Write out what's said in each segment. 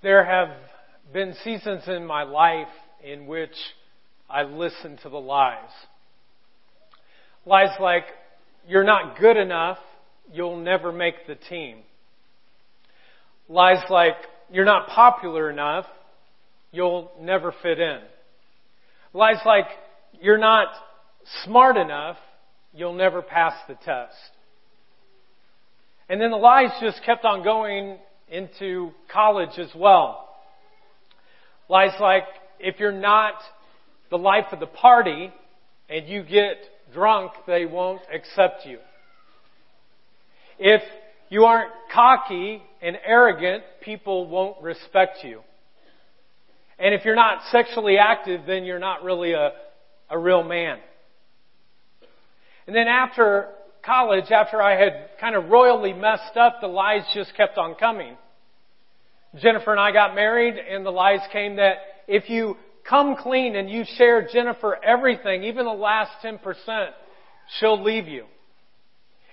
There have been seasons in my life in which I listened to the lies. Lies like, you're not good enough, you'll never make the team. Lies like, you're not popular enough, you'll never fit in. Lies like, you're not smart enough, you'll never pass the test. And then the lies just kept on going into college as well. Lies like, if you're not the life of the party and you get drunk, they won't accept you. If you aren't cocky and arrogant, people won't respect you. And if you're not sexually active, then you're not really a, a real man. And then after college, after I had kind of royally messed up, the lies just kept on coming. Jennifer and I got married and the lies came that if you come clean and you share Jennifer everything, even the last 10%, she'll leave you.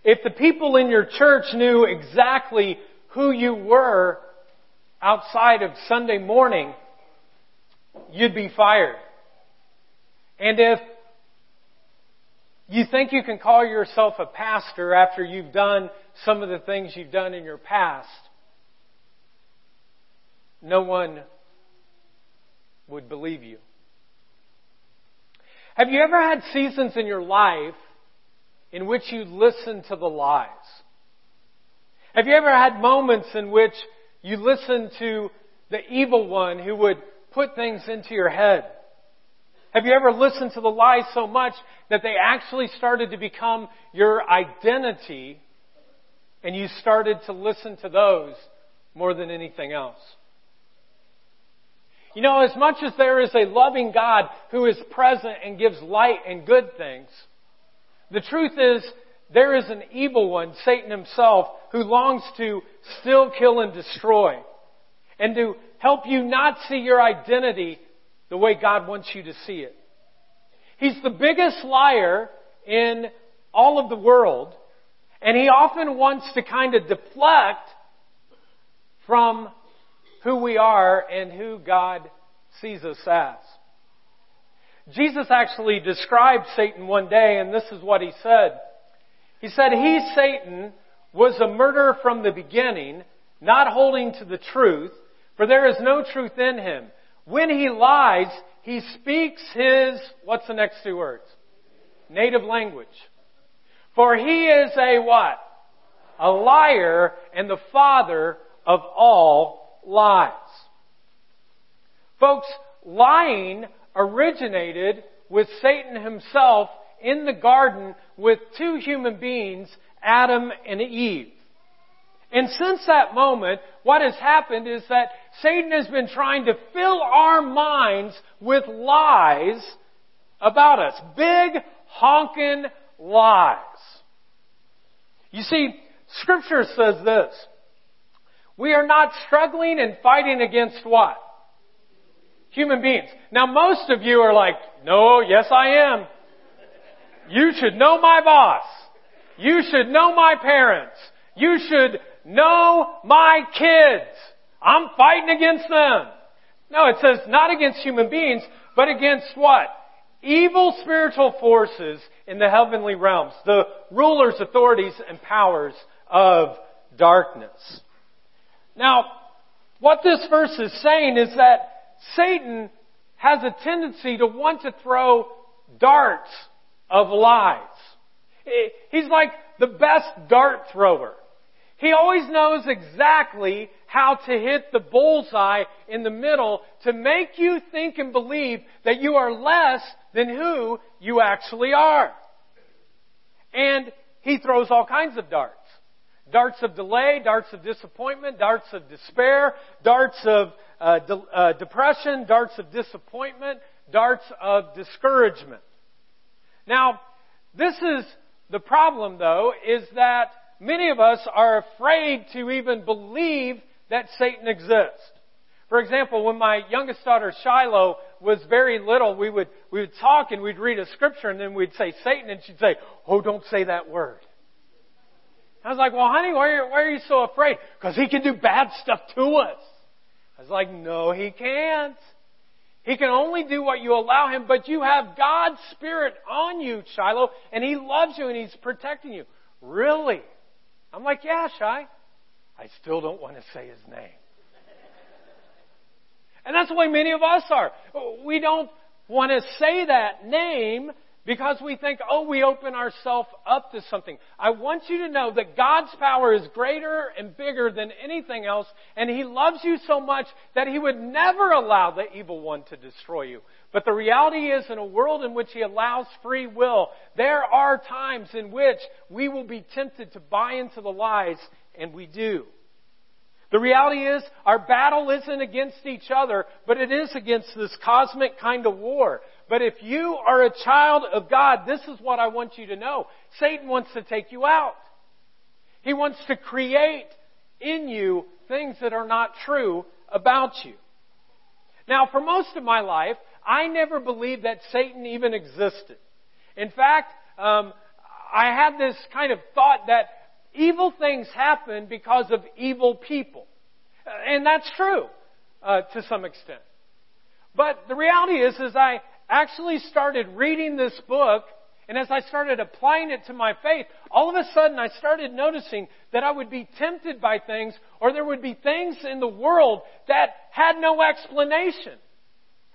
If the people in your church knew exactly who you were outside of Sunday morning, you'd be fired. And if you think you can call yourself a pastor after you've done some of the things you've done in your past, no one would believe you. Have you ever had seasons in your life in which you listened to the lies? Have you ever had moments in which you listened to the evil one who would put things into your head? Have you ever listened to the lies so much that they actually started to become your identity and you started to listen to those more than anything else? You know, as much as there is a loving God who is present and gives light and good things, the truth is there is an evil one, Satan himself, who longs to still kill and destroy and to help you not see your identity the way God wants you to see it. He's the biggest liar in all of the world, and he often wants to kind of deflect from who we are and who God sees us as. Jesus actually described Satan one day, and this is what he said. He said, He, Satan, was a murderer from the beginning, not holding to the truth, for there is no truth in him. When he lies, he speaks his, what's the next two words? Native language. For he is a what? A liar and the father of all lies. Folks, lying originated with Satan himself in the garden with two human beings, Adam and Eve. And since that moment, what has happened is that Satan has been trying to fill our minds with lies about us. Big, honking lies. You see, scripture says this. We are not struggling and fighting against what? Human beings. Now most of you are like, no, yes I am. You should know my boss. You should know my parents. You should know my kids. I'm fighting against them. No, it says not against human beings, but against what? Evil spiritual forces in the heavenly realms. The rulers, authorities, and powers of darkness. Now, what this verse is saying is that Satan has a tendency to want to throw darts of lies. He's like the best dart thrower. He always knows exactly how to hit the bullseye in the middle to make you think and believe that you are less than who you actually are. And he throws all kinds of darts. Darts of delay, darts of disappointment, darts of despair, darts of uh, de- uh, depression, darts of disappointment, darts of discouragement. Now, this is the problem though, is that many of us are afraid to even believe that Satan exists. For example, when my youngest daughter Shiloh was very little, we would, we would talk and we'd read a scripture and then we'd say Satan and she'd say, oh, don't say that word. I was like, well, honey, why are, you, why are you so afraid? Because he can do bad stuff to us. I was like, no, he can't. He can only do what you allow him, but you have God's Spirit on you, Shiloh, and he loves you and he's protecting you. Really? I'm like, yeah, Shy. I still don't want to say his name. and that's the way many of us are. We don't want to say that name because we think, oh, we open ourselves up to something. I want you to know that God's power is greater and bigger than anything else, and He loves you so much that He would never allow the evil one to destroy you. But the reality is, in a world in which He allows free will, there are times in which we will be tempted to buy into the lies, and we do. The reality is, our battle isn't against each other, but it is against this cosmic kind of war. But if you are a child of God, this is what I want you to know. Satan wants to take you out. He wants to create in you things that are not true about you. Now, for most of my life, I never believed that Satan even existed. In fact, um, I had this kind of thought that evil things happen because of evil people. And that's true, uh, to some extent. But the reality is, is I, actually started reading this book, and as I started applying it to my faith, all of a sudden I started noticing that I would be tempted by things, or there would be things in the world that had no explanation.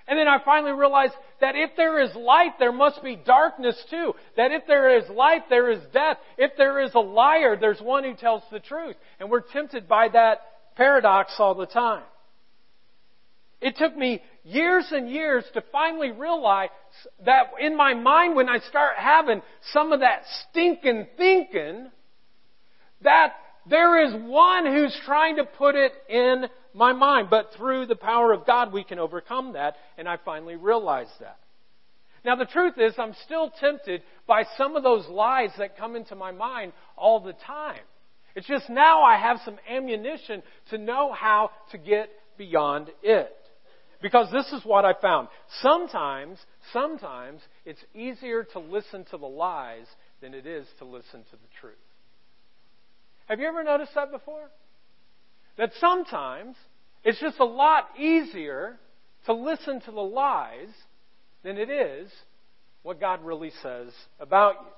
And then I finally realized that if there is light, there must be darkness too. That if there is light, there is death. If there is a liar, there's one who tells the truth. And we're tempted by that paradox all the time. It took me years and years to finally realize that in my mind when I start having some of that stinking thinking, that there is one who's trying to put it in my mind. But through the power of God, we can overcome that, and I finally realized that. Now the truth is, I'm still tempted by some of those lies that come into my mind all the time. It's just now I have some ammunition to know how to get beyond it. Because this is what I found. Sometimes, sometimes it's easier to listen to the lies than it is to listen to the truth. Have you ever noticed that before? That sometimes it's just a lot easier to listen to the lies than it is what God really says about you.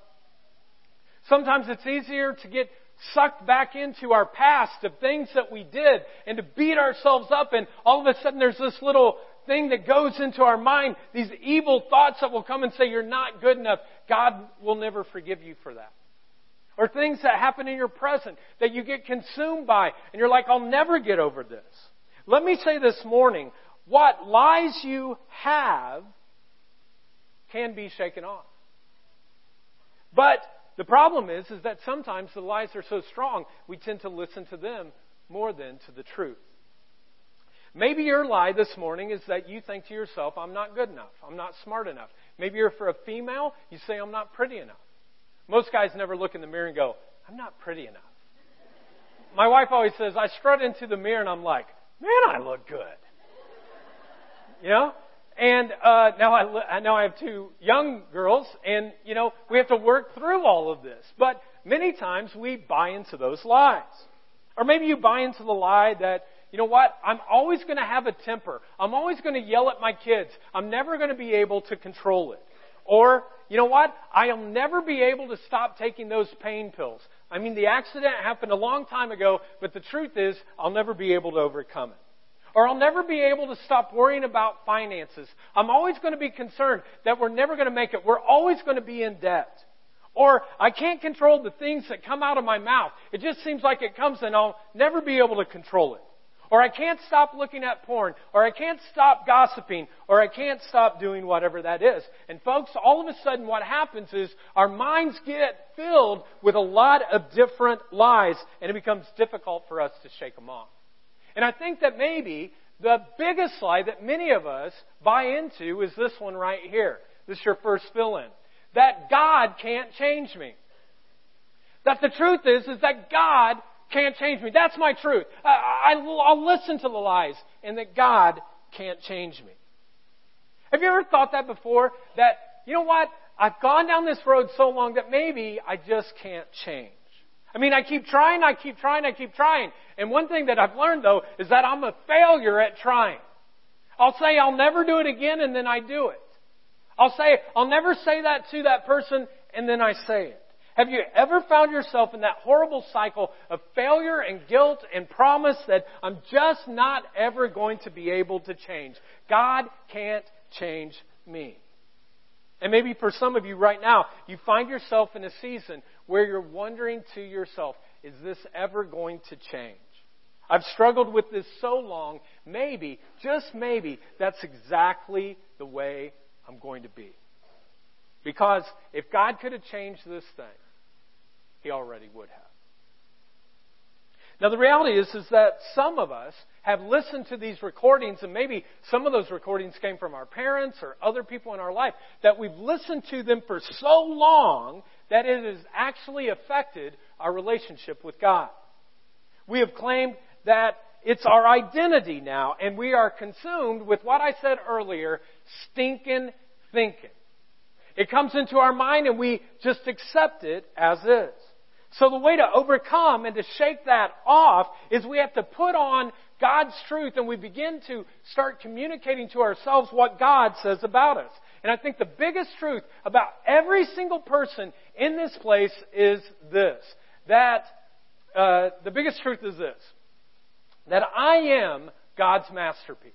Sometimes it's easier to get sucked back into our past of things that we did and to beat ourselves up and all of a sudden there's this little thing that goes into our mind, these evil thoughts that will come and say you're not good enough. God will never forgive you for that. Or things that happen in your present that you get consumed by and you're like, I'll never get over this. Let me say this morning, what lies you have can be shaken off. But the problem is, is that sometimes the lies are so strong, we tend to listen to them more than to the truth. Maybe your lie this morning is that you think to yourself, I'm not good enough. I'm not smart enough. Maybe you're for a female, you say, I'm not pretty enough. Most guys never look in the mirror and go, I'm not pretty enough. My wife always says, I strut into the mirror and I'm like, man, I look good. You know? And uh, now I now I have two young girls, and you know we have to work through all of this. But many times we buy into those lies, or maybe you buy into the lie that you know what? I'm always going to have a temper. I'm always going to yell at my kids. I'm never going to be able to control it. Or you know what? I'll never be able to stop taking those pain pills. I mean, the accident happened a long time ago, but the truth is, I'll never be able to overcome it. Or I'll never be able to stop worrying about finances. I'm always going to be concerned that we're never going to make it. We're always going to be in debt. Or I can't control the things that come out of my mouth. It just seems like it comes and I'll never be able to control it. Or I can't stop looking at porn. Or I can't stop gossiping. Or I can't stop doing whatever that is. And folks, all of a sudden what happens is our minds get filled with a lot of different lies and it becomes difficult for us to shake them off. And I think that maybe the biggest lie that many of us buy into is this one right here. This is your first fill in. That God can't change me. That the truth is, is that God can't change me. That's my truth. I, will listen to the lies and that God can't change me. Have you ever thought that before? That, you know what? I've gone down this road so long that maybe I just can't change. I mean, I keep trying, I keep trying, I keep trying. And one thing that I've learned though is that I'm a failure at trying. I'll say I'll never do it again and then I do it. I'll say, I'll never say that to that person and then I say it. Have you ever found yourself in that horrible cycle of failure and guilt and promise that I'm just not ever going to be able to change? God can't change me. And maybe for some of you right now, you find yourself in a season where you're wondering to yourself, is this ever going to change? I've struggled with this so long, maybe, just maybe, that's exactly the way I'm going to be. Because if God could have changed this thing, He already would have. Now the reality is, is that some of us have listened to these recordings, and maybe some of those recordings came from our parents or other people in our life, that we've listened to them for so long that it has actually affected our relationship with God. We have claimed that it's our identity now, and we are consumed with what I said earlier, stinking thinking. It comes into our mind and we just accept it as is. So the way to overcome and to shake that off is we have to put on God's truth and we begin to start communicating to ourselves what God says about us. And I think the biggest truth about every single person in this place is this. That, uh, the biggest truth is this. That I am God's masterpiece.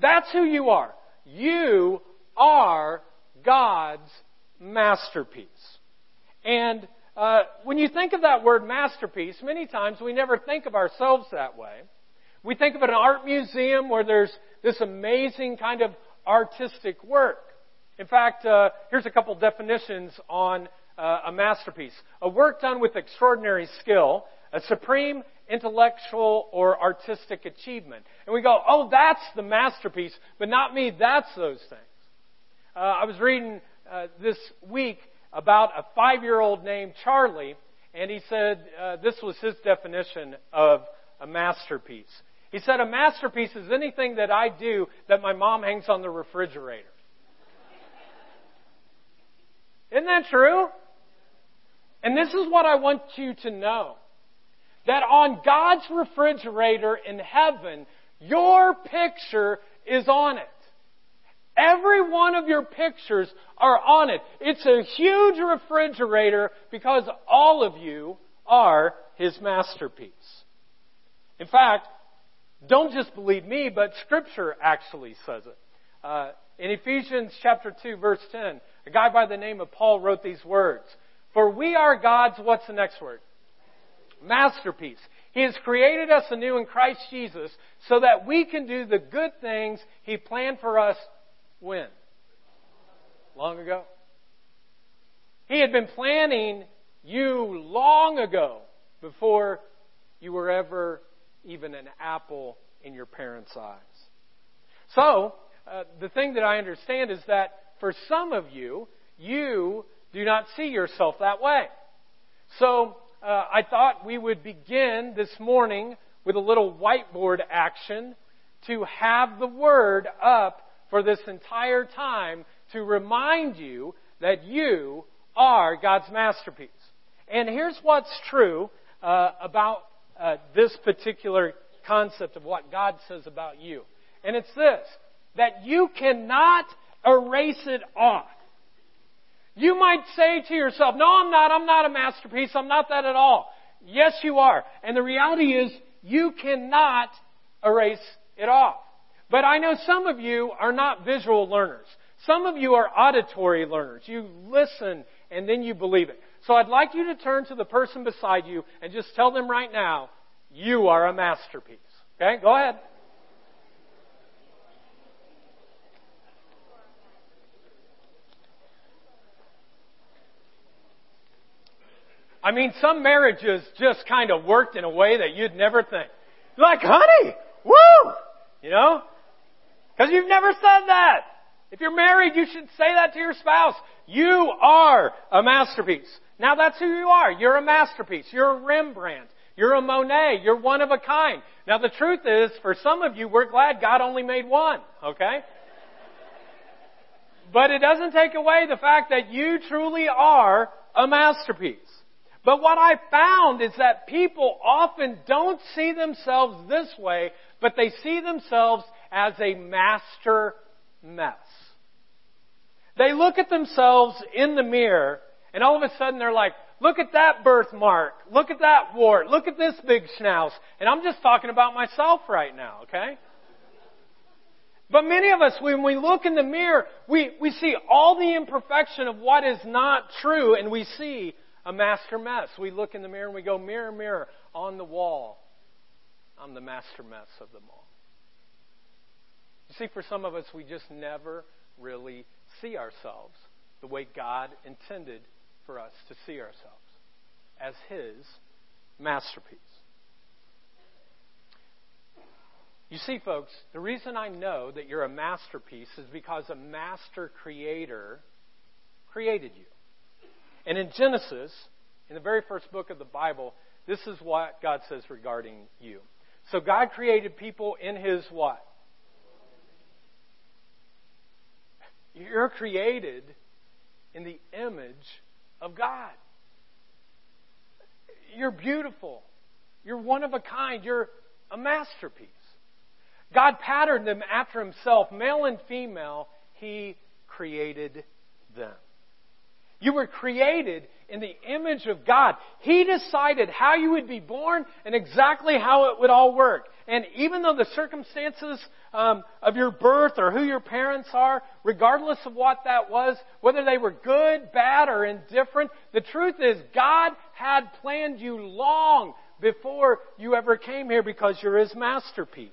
That's who you are. You are God's masterpiece. And uh, when you think of that word masterpiece, many times we never think of ourselves that way. We think of an art museum where there's this amazing kind of artistic work. In fact, uh, here's a couple definitions on uh, a masterpiece. A work done with extraordinary skill, a supreme intellectual or artistic achievement. And we go, oh, that's the masterpiece, but not me, that's those things. Uh, I was reading uh, this week about a five year old named Charlie, and he said uh, this was his definition of a masterpiece. He said, A masterpiece is anything that I do that my mom hangs on the refrigerator. Isn't that true? And this is what I want you to know. That on God's refrigerator in heaven, your picture is on it. Every one of your pictures are on it. It's a huge refrigerator because all of you are His masterpiece. In fact, don't just believe me, but Scripture actually says it. Uh, in Ephesians chapter 2 verse 10, a guy by the name of Paul wrote these words. For we are God's, what's the next word? Masterpiece. He has created us anew in Christ Jesus so that we can do the good things He planned for us when? Long ago. He had been planning you long ago before you were ever even an apple in your parents' eyes. So, uh, the thing that I understand is that for some of you, you do not see yourself that way. So, uh, I thought we would begin this morning with a little whiteboard action to have the word up for this entire time to remind you that you are God's masterpiece. And here's what's true uh, about uh, this particular concept of what God says about you. And it's this that you cannot erase it off. You might say to yourself, No, I'm not. I'm not a masterpiece. I'm not that at all. Yes, you are. And the reality is, you cannot erase it off. But I know some of you are not visual learners. Some of you are auditory learners. You listen and then you believe it. So I'd like you to turn to the person beside you and just tell them right now, you are a masterpiece. Okay? Go ahead. I mean, some marriages just kind of worked in a way that you'd never think. Like, honey, woo! You know? Because you've never said that. If you're married, you should say that to your spouse. You are a masterpiece. Now that's who you are. You're a masterpiece. You're a Rembrandt. You're a Monet. You're one of a kind. Now the truth is, for some of you, we're glad God only made one. Okay? But it doesn't take away the fact that you truly are a masterpiece. But what I found is that people often don't see themselves this way, but they see themselves as a master mess. They look at themselves in the mirror, and all of a sudden they're like, look at that birthmark, look at that wart, look at this big schnauz. And I'm just talking about myself right now, okay? But many of us, when we look in the mirror, we, we see all the imperfection of what is not true, and we see a master mess. We look in the mirror and we go, mirror, mirror, on the wall. I'm the master mess of them all. See, for some of us, we just never really see ourselves the way God intended for us to see ourselves as His masterpiece. You see, folks, the reason I know that you're a masterpiece is because a master creator created you. And in Genesis, in the very first book of the Bible, this is what God says regarding you. So God created people in His what? You're created in the image of God. You're beautiful. You're one of a kind. You're a masterpiece. God patterned them after Himself, male and female. He created them. You were created in the image of God. He decided how you would be born and exactly how it would all work. And even though the circumstances um, of your birth or who your parents are, regardless of what that was, whether they were good, bad, or indifferent, the truth is God had planned you long before you ever came here because you're His masterpiece.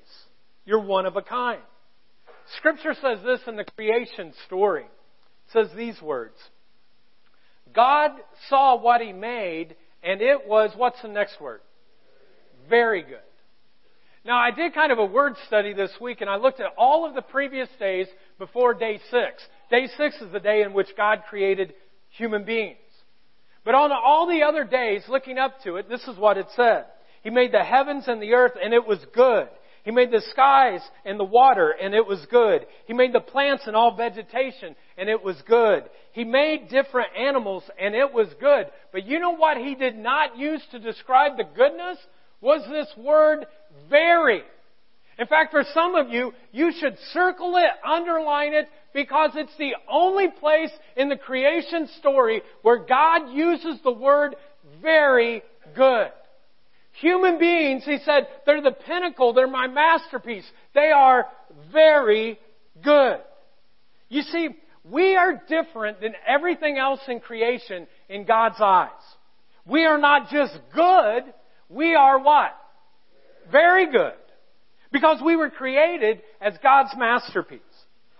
You're one of a kind. Scripture says this in the creation story. It says these words. God saw what He made, and it was, what's the next word? Very good. Now, I did kind of a word study this week, and I looked at all of the previous days before day six. Day six is the day in which God created human beings. But on all the other days, looking up to it, this is what it said. He made the heavens and the earth, and it was good. He made the skies and the water, and it was good. He made the plants and all vegetation, and it was good. He made different animals, and it was good. But you know what he did not use to describe the goodness? Was this word very. In fact, for some of you, you should circle it, underline it, because it's the only place in the creation story where God uses the word very good. Human beings, he said, they're the pinnacle, they're my masterpiece. They are very good. You see, we are different than everything else in creation in God's eyes. We are not just good, we are what? Very good. Because we were created as God's masterpiece.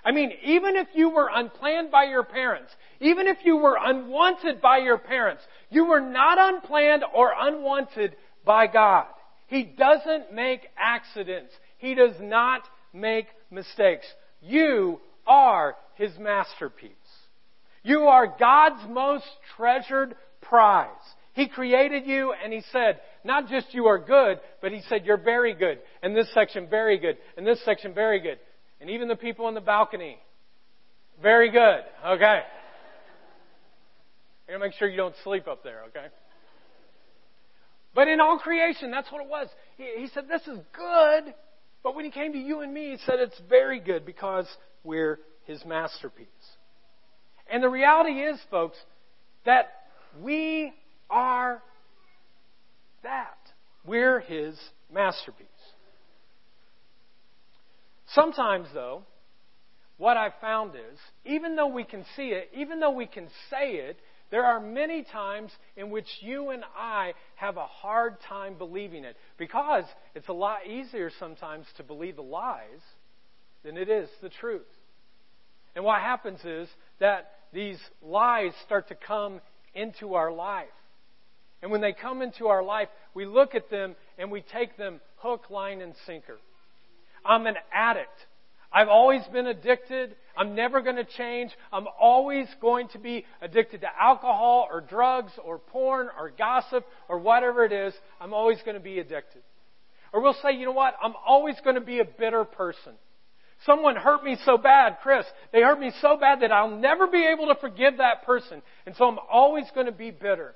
I mean, even if you were unplanned by your parents, even if you were unwanted by your parents, you were not unplanned or unwanted by God. He doesn't make accidents. He does not make mistakes. You are His masterpiece. You are God's most treasured prize. He created you and He said, not just you are good, but He said you're very good. And this section, very good. And this section, very good. And even the people in the balcony, very good. Okay. You gotta make sure you don't sleep up there, okay? But in all creation, that's what it was. He, he said, This is good. But when he came to you and me, he said, It's very good because we're his masterpiece. And the reality is, folks, that we are that. We're his masterpiece. Sometimes, though, what I've found is, even though we can see it, even though we can say it, there are many times in which you and I have a hard time believing it because it's a lot easier sometimes to believe the lies than it is the truth. And what happens is that these lies start to come into our life. And when they come into our life, we look at them and we take them hook, line, and sinker. I'm an addict. I've always been addicted. I'm never going to change. I'm always going to be addicted to alcohol or drugs or porn or gossip or whatever it is. I'm always going to be addicted. Or we'll say, you know what? I'm always going to be a bitter person. Someone hurt me so bad, Chris. They hurt me so bad that I'll never be able to forgive that person. And so I'm always going to be bitter.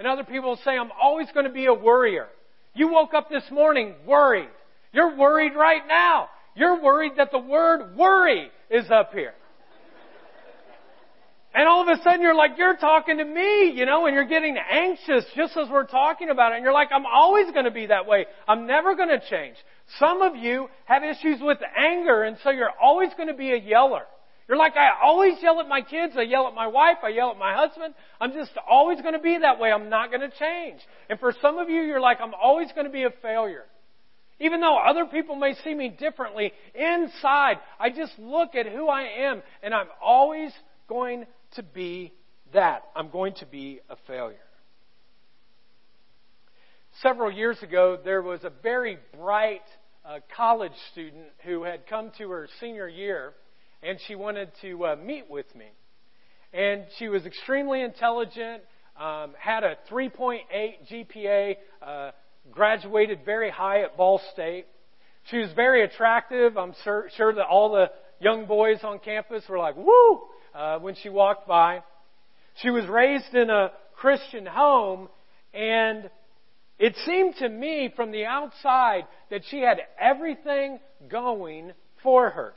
And other people say, I'm always going to be a worrier. You woke up this morning worried. You're worried right now. You're worried that the word worry is up here. And all of a sudden you're like, you're talking to me, you know, and you're getting anxious just as we're talking about it. And you're like, I'm always going to be that way. I'm never going to change. Some of you have issues with anger and so you're always going to be a yeller. You're like, I always yell at my kids, I yell at my wife, I yell at my husband. I'm just always going to be that way. I'm not going to change. And for some of you, you're like, I'm always going to be a failure. Even though other people may see me differently, inside, I just look at who I am and I'm always going to be that. I'm going to be a failure. Several years ago, there was a very bright uh, college student who had come to her senior year and she wanted to uh, meet with me. And she was extremely intelligent, um, had a 3.8 GPA, uh, graduated very high at Ball State. She was very attractive. I'm sure, sure that all the young boys on campus were like, woo, uh, when she walked by. She was raised in a Christian home and it seemed to me from the outside that she had everything going for her.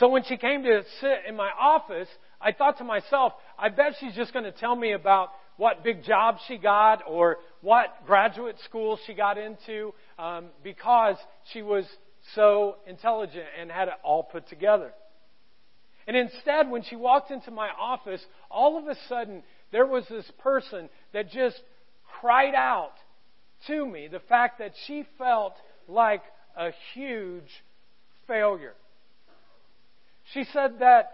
So when she came to sit in my office, I thought to myself, I bet she's just going to tell me about what big job she got or what graduate school she got into um, because she was so intelligent and had it all put together. And instead, when she walked into my office, all of a sudden, there was this person that just cried out to me the fact that she felt like a huge failure. She said that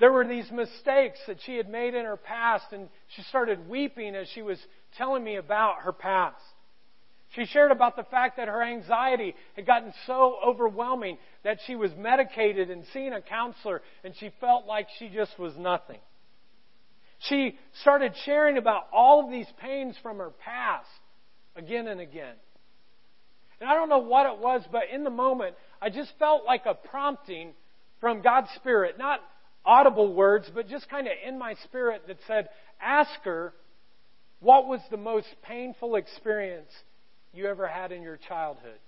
there were these mistakes that she had made in her past, and she started weeping as she was telling me about her past. She shared about the fact that her anxiety had gotten so overwhelming that she was medicated and seeing a counselor, and she felt like she just was nothing. She started sharing about all of these pains from her past again and again. And I don't know what it was, but in the moment, I just felt like a prompting from God's Spirit, not audible words, but just kind of in my spirit that said, ask her, what was the most painful experience you ever had in your childhood?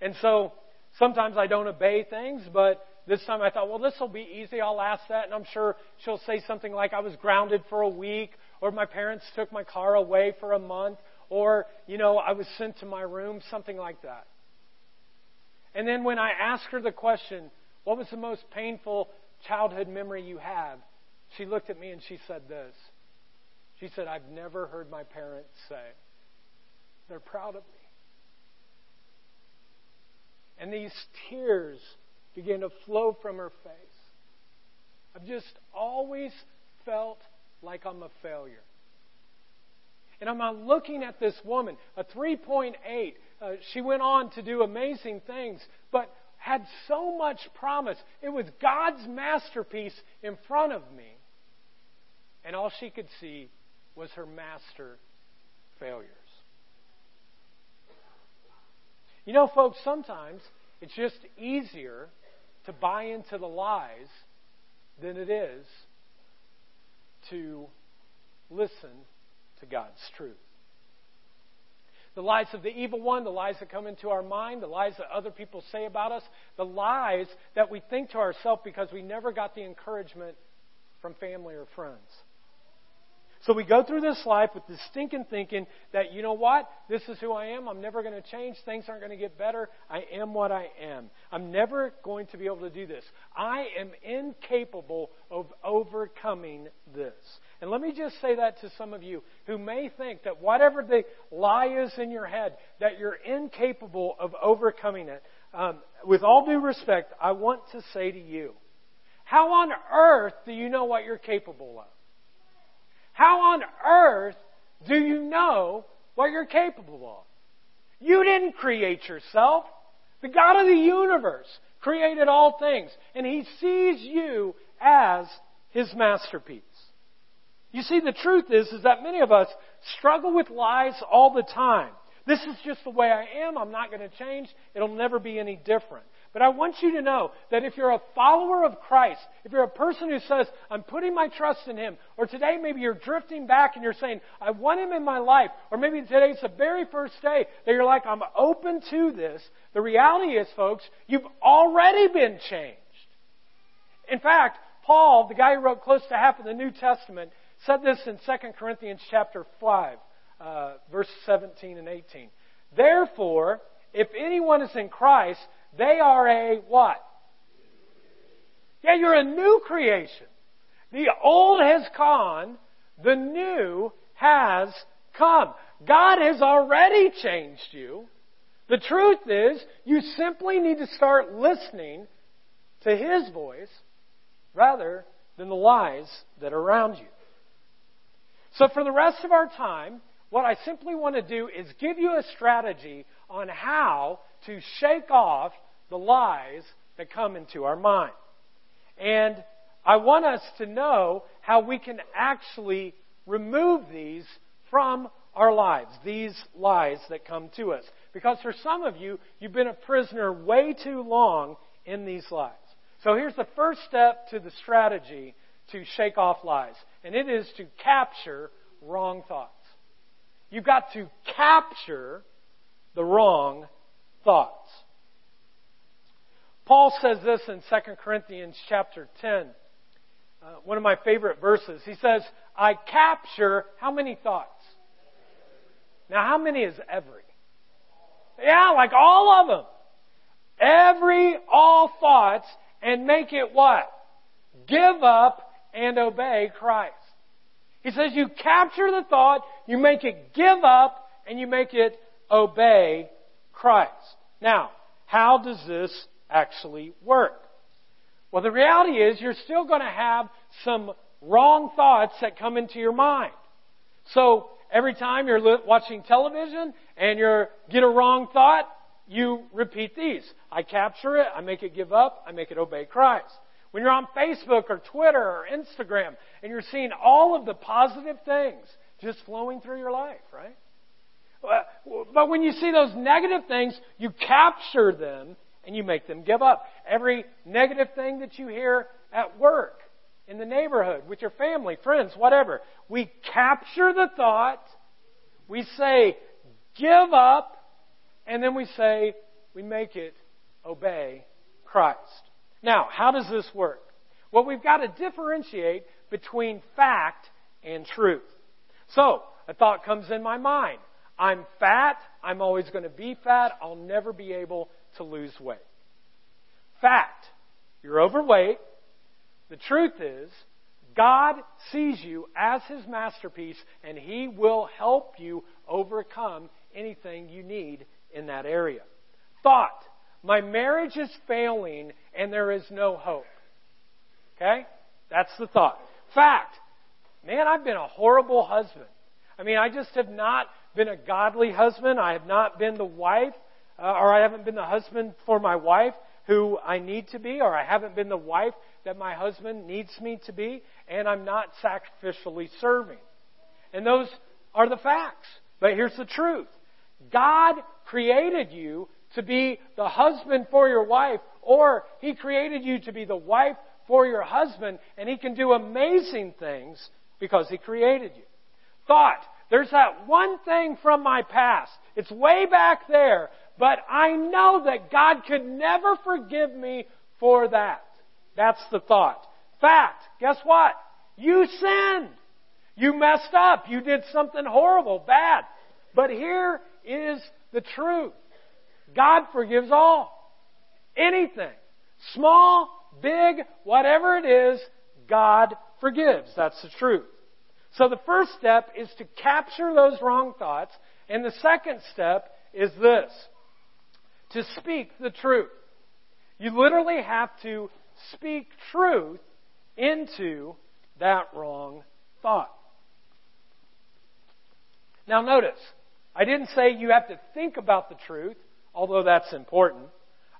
And so sometimes I don't obey things, but this time I thought, well, this will be easy. I'll ask that, and I'm sure she'll say something like, I was grounded for a week, or my parents took my car away for a month, or, you know, I was sent to my room, something like that. And then when I asked her the question, what was the most painful childhood memory you have? She looked at me and she said this. She said, I've never heard my parents say, they're proud of me. And these tears began to flow from her face. I've just always felt like I'm a failure. And I'm looking at this woman, a 3.8. Uh, she went on to do amazing things, but had so much promise. It was God's masterpiece in front of me. And all she could see was her master failures. You know, folks, sometimes it's just easier to buy into the lies than it is to listen to God's truth. The lies of the evil one, the lies that come into our mind, the lies that other people say about us, the lies that we think to ourselves because we never got the encouragement from family or friends. So we go through this life with this stinking thinking that, you know what? This is who I am. I'm never going to change. Things aren't going to get better. I am what I am. I'm never going to be able to do this. I am incapable of overcoming this. Let me just say that to some of you who may think that whatever the lie is in your head, that you're incapable of overcoming it. Um, with all due respect, I want to say to you, how on earth do you know what you're capable of? How on earth do you know what you're capable of? You didn't create yourself. The God of the universe created all things, and He sees you as His masterpiece. You see, the truth is, is that many of us struggle with lies all the time. This is just the way I am. I'm not going to change. It'll never be any different. But I want you to know that if you're a follower of Christ, if you're a person who says, I'm putting my trust in Him, or today maybe you're drifting back and you're saying, I want Him in my life, or maybe today's the very first day that you're like, I'm open to this, the reality is, folks, you've already been changed. In fact, Paul, the guy who wrote close to half of the New Testament, said this in 2 Corinthians chapter 5, uh, verse 17 and 18. Therefore, if anyone is in Christ, they are a what? Yeah, you're a new creation. The old has gone, the new has come. God has already changed you. The truth is, you simply need to start listening to His voice rather than the lies that are around you. So for the rest of our time, what I simply want to do is give you a strategy on how to shake off the lies that come into our mind. And I want us to know how we can actually remove these from our lives, these lies that come to us. Because for some of you, you've been a prisoner way too long in these lies. So here's the first step to the strategy to shake off lies, and it is to capture wrong thoughts. You've got to capture the wrong thoughts. Paul says this in 2 Corinthians chapter 10. Uh, one of my favorite verses. He says, I capture how many thoughts? Now, how many is every? Yeah, like all of them. Every, all thoughts, and make it what? Give up and obey Christ. He says you capture the thought, you make it give up, and you make it obey Christ. Now, how does this actually work? Well, the reality is you're still going to have some wrong thoughts that come into your mind. So, every time you're watching television and you get a wrong thought, you repeat these. I capture it, I make it give up, I make it obey Christ. When you're on Facebook or Twitter or Instagram and you're seeing all of the positive things just flowing through your life, right? But when you see those negative things, you capture them and you make them give up. Every negative thing that you hear at work, in the neighborhood, with your family, friends, whatever, we capture the thought, we say, give up, and then we say, we make it obey Christ. Now, how does this work? Well, we've got to differentiate between fact and truth. So, a thought comes in my mind. I'm fat. I'm always going to be fat. I'll never be able to lose weight. Fact. You're overweight. The truth is, God sees you as His masterpiece and He will help you overcome anything you need in that area. Thought. My marriage is failing and there is no hope. Okay? That's the thought. Fact. Man, I've been a horrible husband. I mean, I just have not been a godly husband. I have not been the wife, uh, or I haven't been the husband for my wife who I need to be, or I haven't been the wife that my husband needs me to be, and I'm not sacrificially serving. And those are the facts. But here's the truth. God created you to be the husband for your wife, or He created you to be the wife for your husband, and He can do amazing things because He created you. Thought, there's that one thing from my past. It's way back there, but I know that God could never forgive me for that. That's the thought. Fact, guess what? You sinned. You messed up. You did something horrible, bad. But here is the truth. God forgives all. Anything. Small, big, whatever it is, God forgives. That's the truth. So the first step is to capture those wrong thoughts, and the second step is this to speak the truth. You literally have to speak truth into that wrong thought. Now, notice, I didn't say you have to think about the truth, although that's important.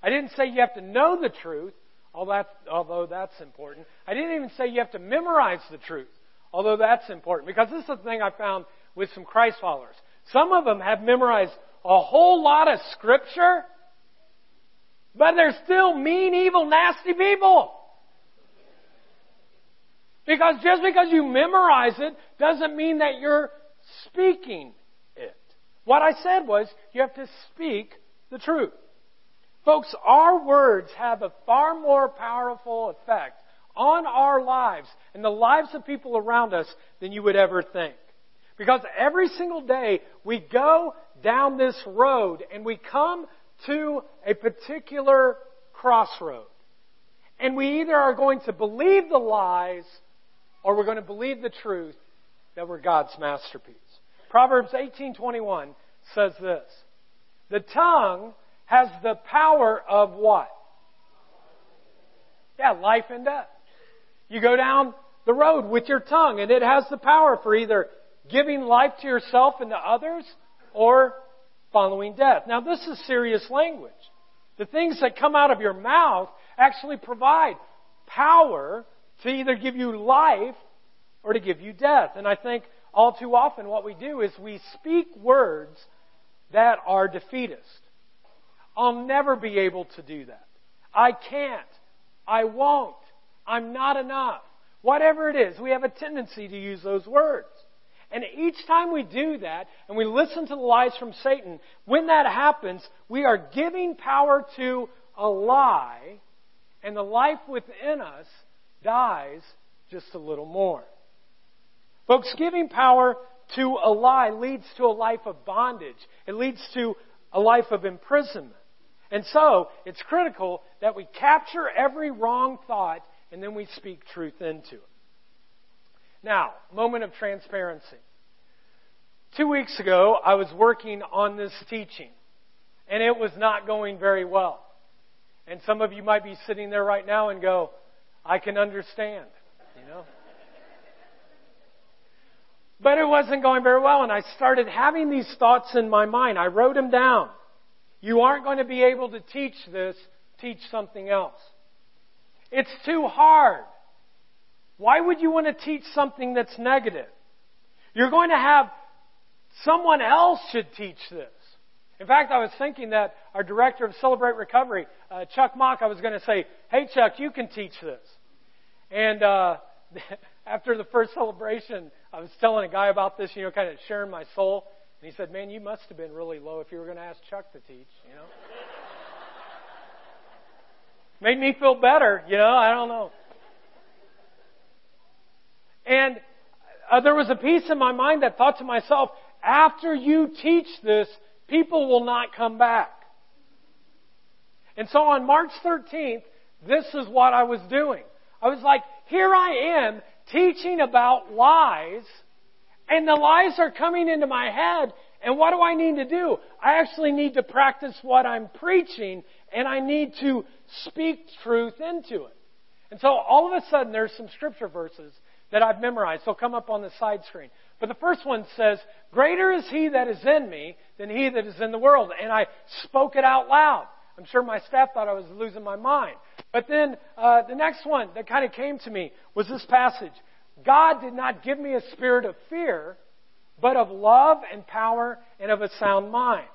I didn't say you have to know the truth, although that's important. I didn't even say you have to memorize the truth, although that's important. Because this is the thing I found with some Christ followers. Some of them have memorized a whole lot of scripture, but they're still mean, evil, nasty people. Because just because you memorize it doesn't mean that you're speaking it. What I said was you have to speak the truth. Folks, our words have a far more powerful effect on our lives and the lives of people around us than you would ever think. Because every single day we go down this road and we come to a particular crossroad. And we either are going to believe the lies or we're going to believe the truth that we're God's masterpiece. Proverbs 18:21 says this: "The tongue has the power of what? Yeah, life and death. You go down the road with your tongue and it has the power for either giving life to yourself and to others or following death. Now this is serious language. The things that come out of your mouth actually provide power to either give you life or to give you death. And I think all too often what we do is we speak words that are defeatist. I'll never be able to do that. I can't. I won't. I'm not enough. Whatever it is, we have a tendency to use those words. And each time we do that and we listen to the lies from Satan, when that happens, we are giving power to a lie, and the life within us dies just a little more. Folks, giving power to a lie leads to a life of bondage. It leads to a life of imprisonment. And so, it's critical that we capture every wrong thought and then we speak truth into it. Now, moment of transparency. Two weeks ago, I was working on this teaching, and it was not going very well. And some of you might be sitting there right now and go, I can understand, you know. But it wasn't going very well, and I started having these thoughts in my mind. I wrote them down. You aren't going to be able to teach this, teach something else. It's too hard. Why would you want to teach something that's negative? You're going to have someone else should teach this. In fact, I was thinking that our director of Celebrate Recovery, uh, Chuck Mock, I was going to say, "Hey, Chuck, you can teach this." And uh, after the first celebration, I was telling a guy about this, you know, kind of sharing my soul, and he said, "Man, you must have been really low if you were going to ask Chuck to teach," you know. Made me feel better, you know, I don't know. And uh, there was a piece in my mind that thought to myself, after you teach this, people will not come back. And so on March 13th, this is what I was doing. I was like, here I am teaching about lies, and the lies are coming into my head, and what do I need to do? I actually need to practice what I'm preaching, and I need to speak truth into it. And so all of a sudden there's some scripture verses that I've memorized. They'll come up on the side screen. But the first one says, Greater is he that is in me than he that is in the world. And I spoke it out loud. I'm sure my staff thought I was losing my mind. But then uh, the next one that kind of came to me was this passage. God did not give me a spirit of fear, but of love and power and of a sound mind.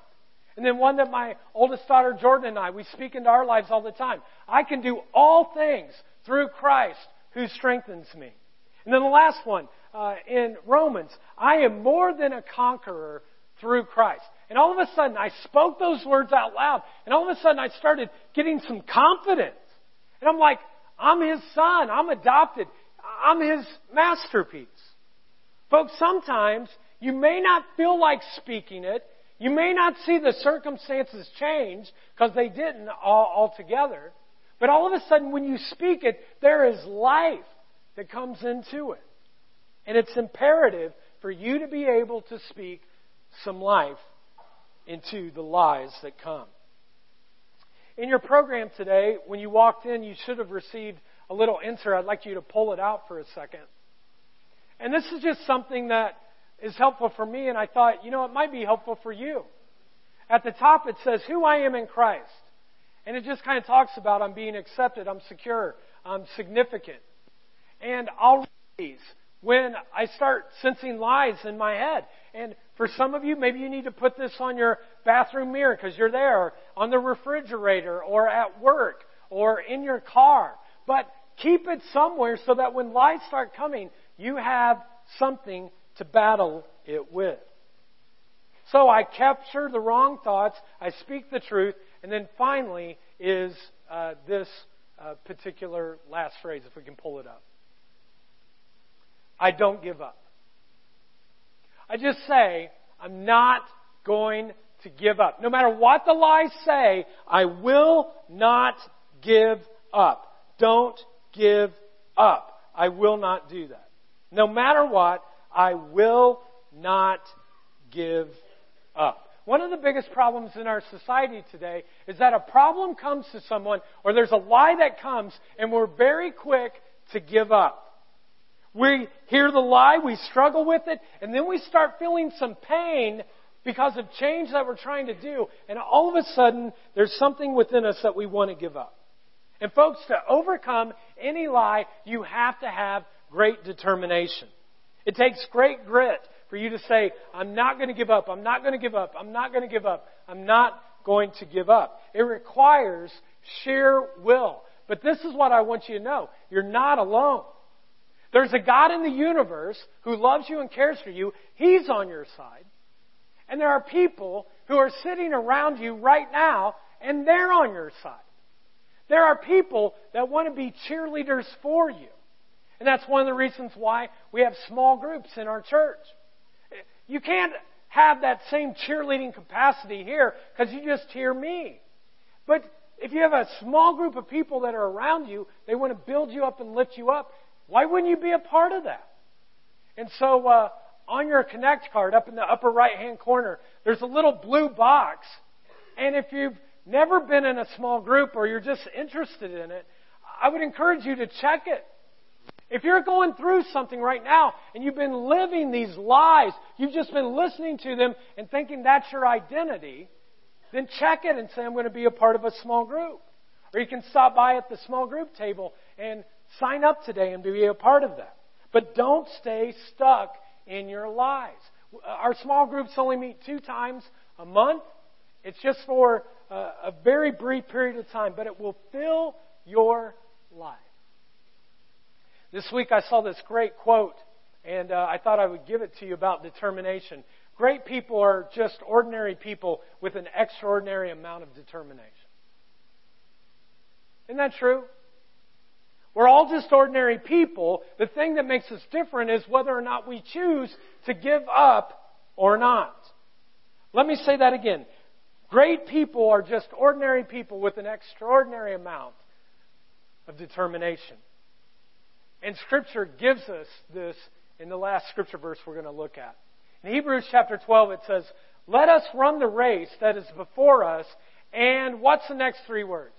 And then one that my oldest daughter Jordan and I, we speak into our lives all the time. I can do all things through Christ who strengthens me. And then the last one, uh, in Romans, I am more than a conqueror through Christ. And all of a sudden, I spoke those words out loud, and all of a sudden, I started getting some confidence. And I'm like, I'm his son. I'm adopted. I'm his masterpiece. Folks, sometimes you may not feel like speaking it. You may not see the circumstances change because they didn't all, altogether. But all of a sudden, when you speak it, there is life that comes into it. And it's imperative for you to be able to speak some life into the lies that come. In your program today, when you walked in, you should have received a little insert. I'd like you to pull it out for a second. And this is just something that is helpful for me, and I thought, you know, it might be helpful for you. At the top, it says, Who I am in Christ. And it just kind of talks about I'm being accepted, I'm secure, I'm significant. And I'll read these when I start sensing lies in my head. And for some of you, maybe you need to put this on your bathroom mirror because you're there, on the refrigerator, or at work, or in your car. But keep it somewhere so that when lights start coming, you have something to battle it with. So I capture the wrong thoughts, I speak the truth, and then finally is uh, this uh, particular last phrase, if we can pull it up. I don't give up. I just say, I'm not going to give up. No matter what the lies say, I will not give up. Don't give up. I will not do that. No matter what, I will not give up. One of the biggest problems in our society today is that a problem comes to someone or there's a lie that comes and we're very quick to give up. We hear the lie, we struggle with it, and then we start feeling some pain because of change that we're trying to do, and all of a sudden, there's something within us that we want to give up. And folks, to overcome any lie, you have to have great determination. It takes great grit for you to say, I'm not going to give up, I'm not going to give up, I'm not going to give up, I'm not going to give up. It requires sheer will. But this is what I want you to know. You're not alone. There's a God in the universe who loves you and cares for you. He's on your side. And there are people who are sitting around you right now and they're on your side. There are people that want to be cheerleaders for you. And that's one of the reasons why we have small groups in our church. You can't have that same cheerleading capacity here because you just hear me. But if you have a small group of people that are around you, they want to build you up and lift you up, why wouldn't you be a part of that? And so, uh, on your Connect card up in the upper right hand corner, there's a little blue box. And if you've never been in a small group or you're just interested in it, I would encourage you to check it. If you're going through something right now and you've been living these lies, you've just been listening to them and thinking that's your identity, then check it and say, I'm going to be a part of a small group. Or you can stop by at the small group table and Sign up today and be a part of that. But don't stay stuck in your lives. Our small groups only meet two times a month. It's just for a very brief period of time, but it will fill your life. This week I saw this great quote, and uh, I thought I would give it to you about determination. Great people are just ordinary people with an extraordinary amount of determination. Isn't that true? We're all just ordinary people. The thing that makes us different is whether or not we choose to give up or not. Let me say that again. Great people are just ordinary people with an extraordinary amount of determination. And Scripture gives us this in the last Scripture verse we're going to look at. In Hebrews chapter 12, it says, Let us run the race that is before us, and what's the next three words?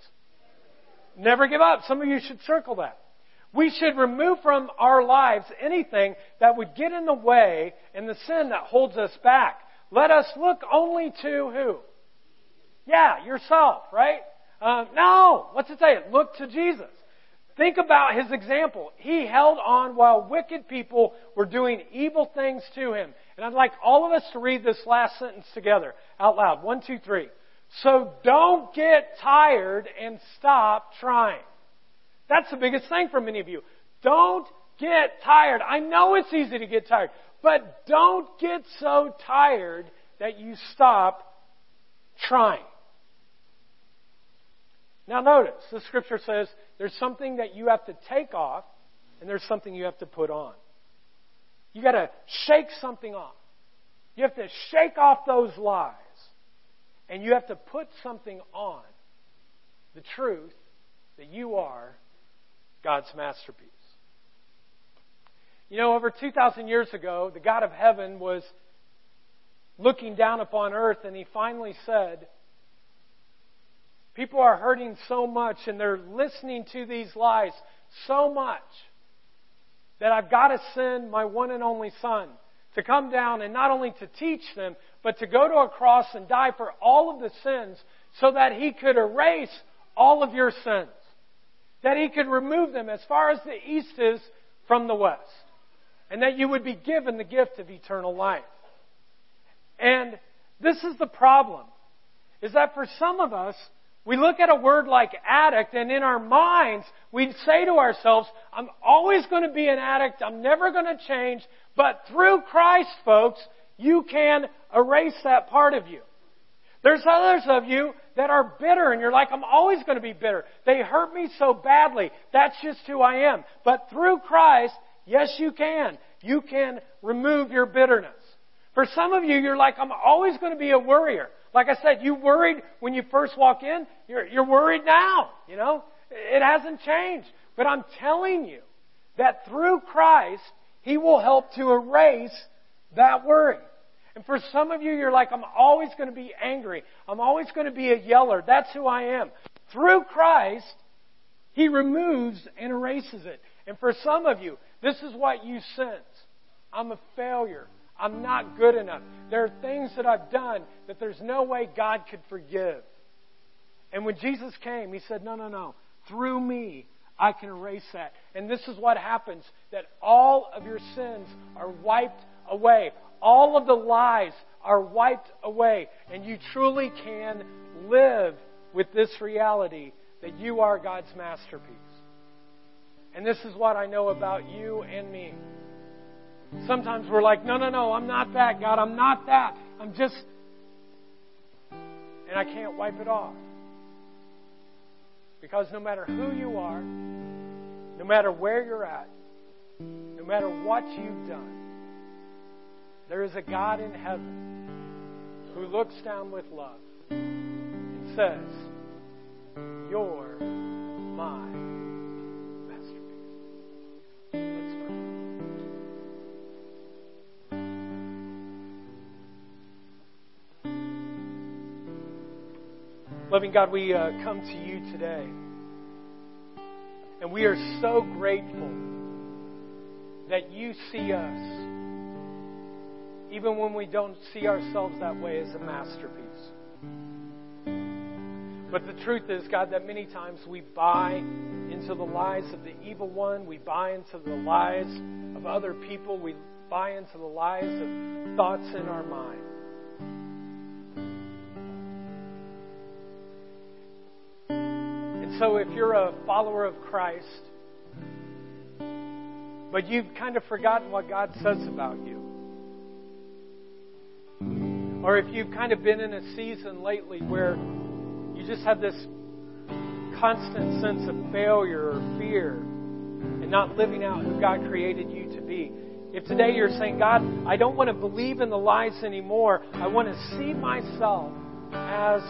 Never give up. Some of you should circle that. We should remove from our lives anything that would get in the way and the sin that holds us back. Let us look only to who? Yeah, yourself, right? Uh, no. What's it say? Look to Jesus. Think about his example. He held on while wicked people were doing evil things to him. And I'd like all of us to read this last sentence together out loud. One, two, three. So don't get tired and stop trying. That's the biggest thing for many of you. Don't get tired. I know it's easy to get tired, but don't get so tired that you stop trying. Now notice, the scripture says there's something that you have to take off and there's something you have to put on. You gotta shake something off. You have to shake off those lies. And you have to put something on the truth that you are God's masterpiece. You know, over 2,000 years ago, the God of heaven was looking down upon earth and he finally said, People are hurting so much and they're listening to these lies so much that I've got to send my one and only Son to come down and not only to teach them, but to go to a cross and die for all of the sins so that he could erase all of your sins. That he could remove them as far as the east is from the west. And that you would be given the gift of eternal life. And this is the problem is that for some of us, we look at a word like addict and in our minds, we say to ourselves, I'm always going to be an addict. I'm never going to change. But through Christ, folks, you can erase that part of you. There's others of you that are bitter and you're like, I'm always going to be bitter. They hurt me so badly. That's just who I am. But through Christ, yes, you can. You can remove your bitterness. For some of you, you're like, I'm always going to be a worrier. Like I said, you worried when you first walk in. You're, you're worried now. You know, it hasn't changed. But I'm telling you that through Christ, He will help to erase that worry. And for some of you, you're like, I'm always going to be angry. I'm always going to be a yeller. That's who I am. Through Christ, He removes and erases it. And for some of you, this is what you sense. I'm a failure. I'm not good enough. There are things that I've done that there's no way God could forgive. And when Jesus came, He said, No, no, no. Through me, I can erase that. And this is what happens that all of your sins are wiped away. All of the lies are wiped away. And you truly can live with this reality that you are God's masterpiece. And this is what I know about you and me. Sometimes we're like, no, no, no, I'm not that, God. I'm not that. I'm just. And I can't wipe it off. Because no matter who you are, no matter where you're at, no matter what you've done, there is a God in heaven who looks down with love and says, You're my Loving God, we uh, come to you today. And we are so grateful that you see us, even when we don't see ourselves that way, as a masterpiece. But the truth is, God, that many times we buy into the lies of the evil one, we buy into the lies of other people, we buy into the lies of thoughts in our mind. So if you're a follower of Christ, but you've kind of forgotten what God says about you, or if you've kind of been in a season lately where you just have this constant sense of failure or fear and not living out who God created you to be. If today you're saying, God, I don't want to believe in the lies anymore, I want to see myself as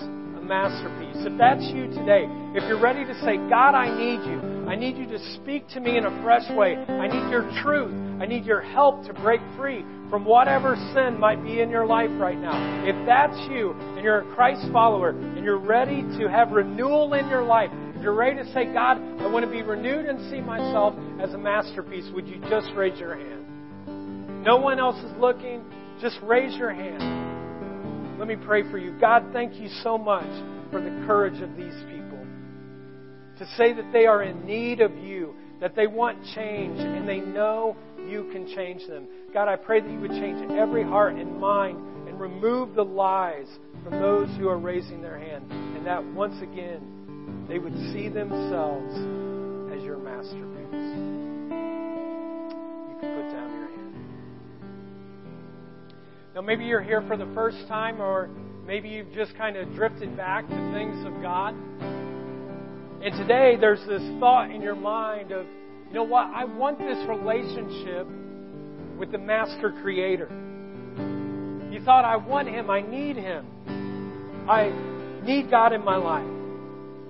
masterpiece. If that's you today, if you're ready to say, God, I need you. I need you to speak to me in a fresh way. I need your truth. I need your help to break free from whatever sin might be in your life right now. If that's you and you're a Christ follower and you're ready to have renewal in your life, if you're ready to say, God, I want to be renewed and see myself as a masterpiece, would you just raise your hand? No one else is looking. Just raise your hand. Let me pray for you. God, thank you so much for the courage of these people to say that they are in need of you, that they want change, and they know you can change them. God, I pray that you would change every heart and mind and remove the lies from those who are raising their hand, and that once again they would see themselves as your masterpiece. Now, maybe you're here for the first time, or maybe you've just kind of drifted back to things of God. And today, there's this thought in your mind of, you know what? I want this relationship with the Master Creator. You thought, I want Him, I need Him, I need God in my life.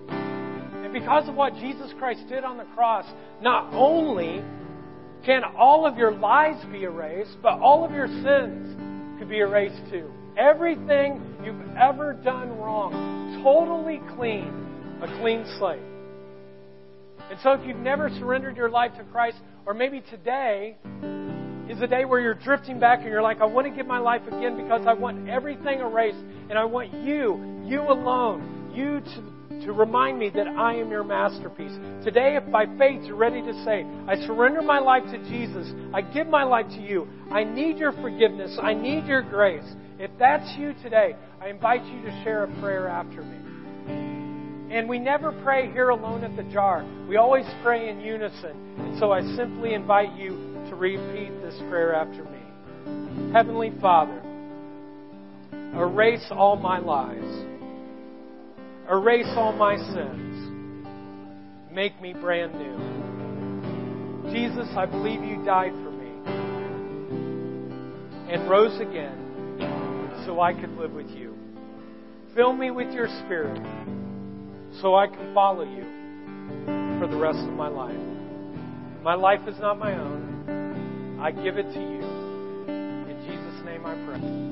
And because of what Jesus Christ did on the cross, not only can all of your lies be erased, but all of your sins could be erased too. Everything you've ever done wrong, totally clean, a clean slate. And so if you've never surrendered your life to Christ, or maybe today is a day where you're drifting back and you're like, I want to give my life again because I want everything erased and I want you, you alone, you to, to remind me that I am your masterpiece. Today, if by faith you're ready to say, I surrender my life to Jesus, I give my life to you, I need your forgiveness, I need your grace. If that's you today, I invite you to share a prayer after me. And we never pray here alone at the jar. We always pray in unison. And so I simply invite you to repeat this prayer after me. Heavenly Father, erase all my lies. Erase all my sins. Make me brand new. Jesus, I believe you died for me and rose again so I could live with you. Fill me with your spirit so I can follow you for the rest of my life. My life is not my own. I give it to you. In Jesus' name I pray.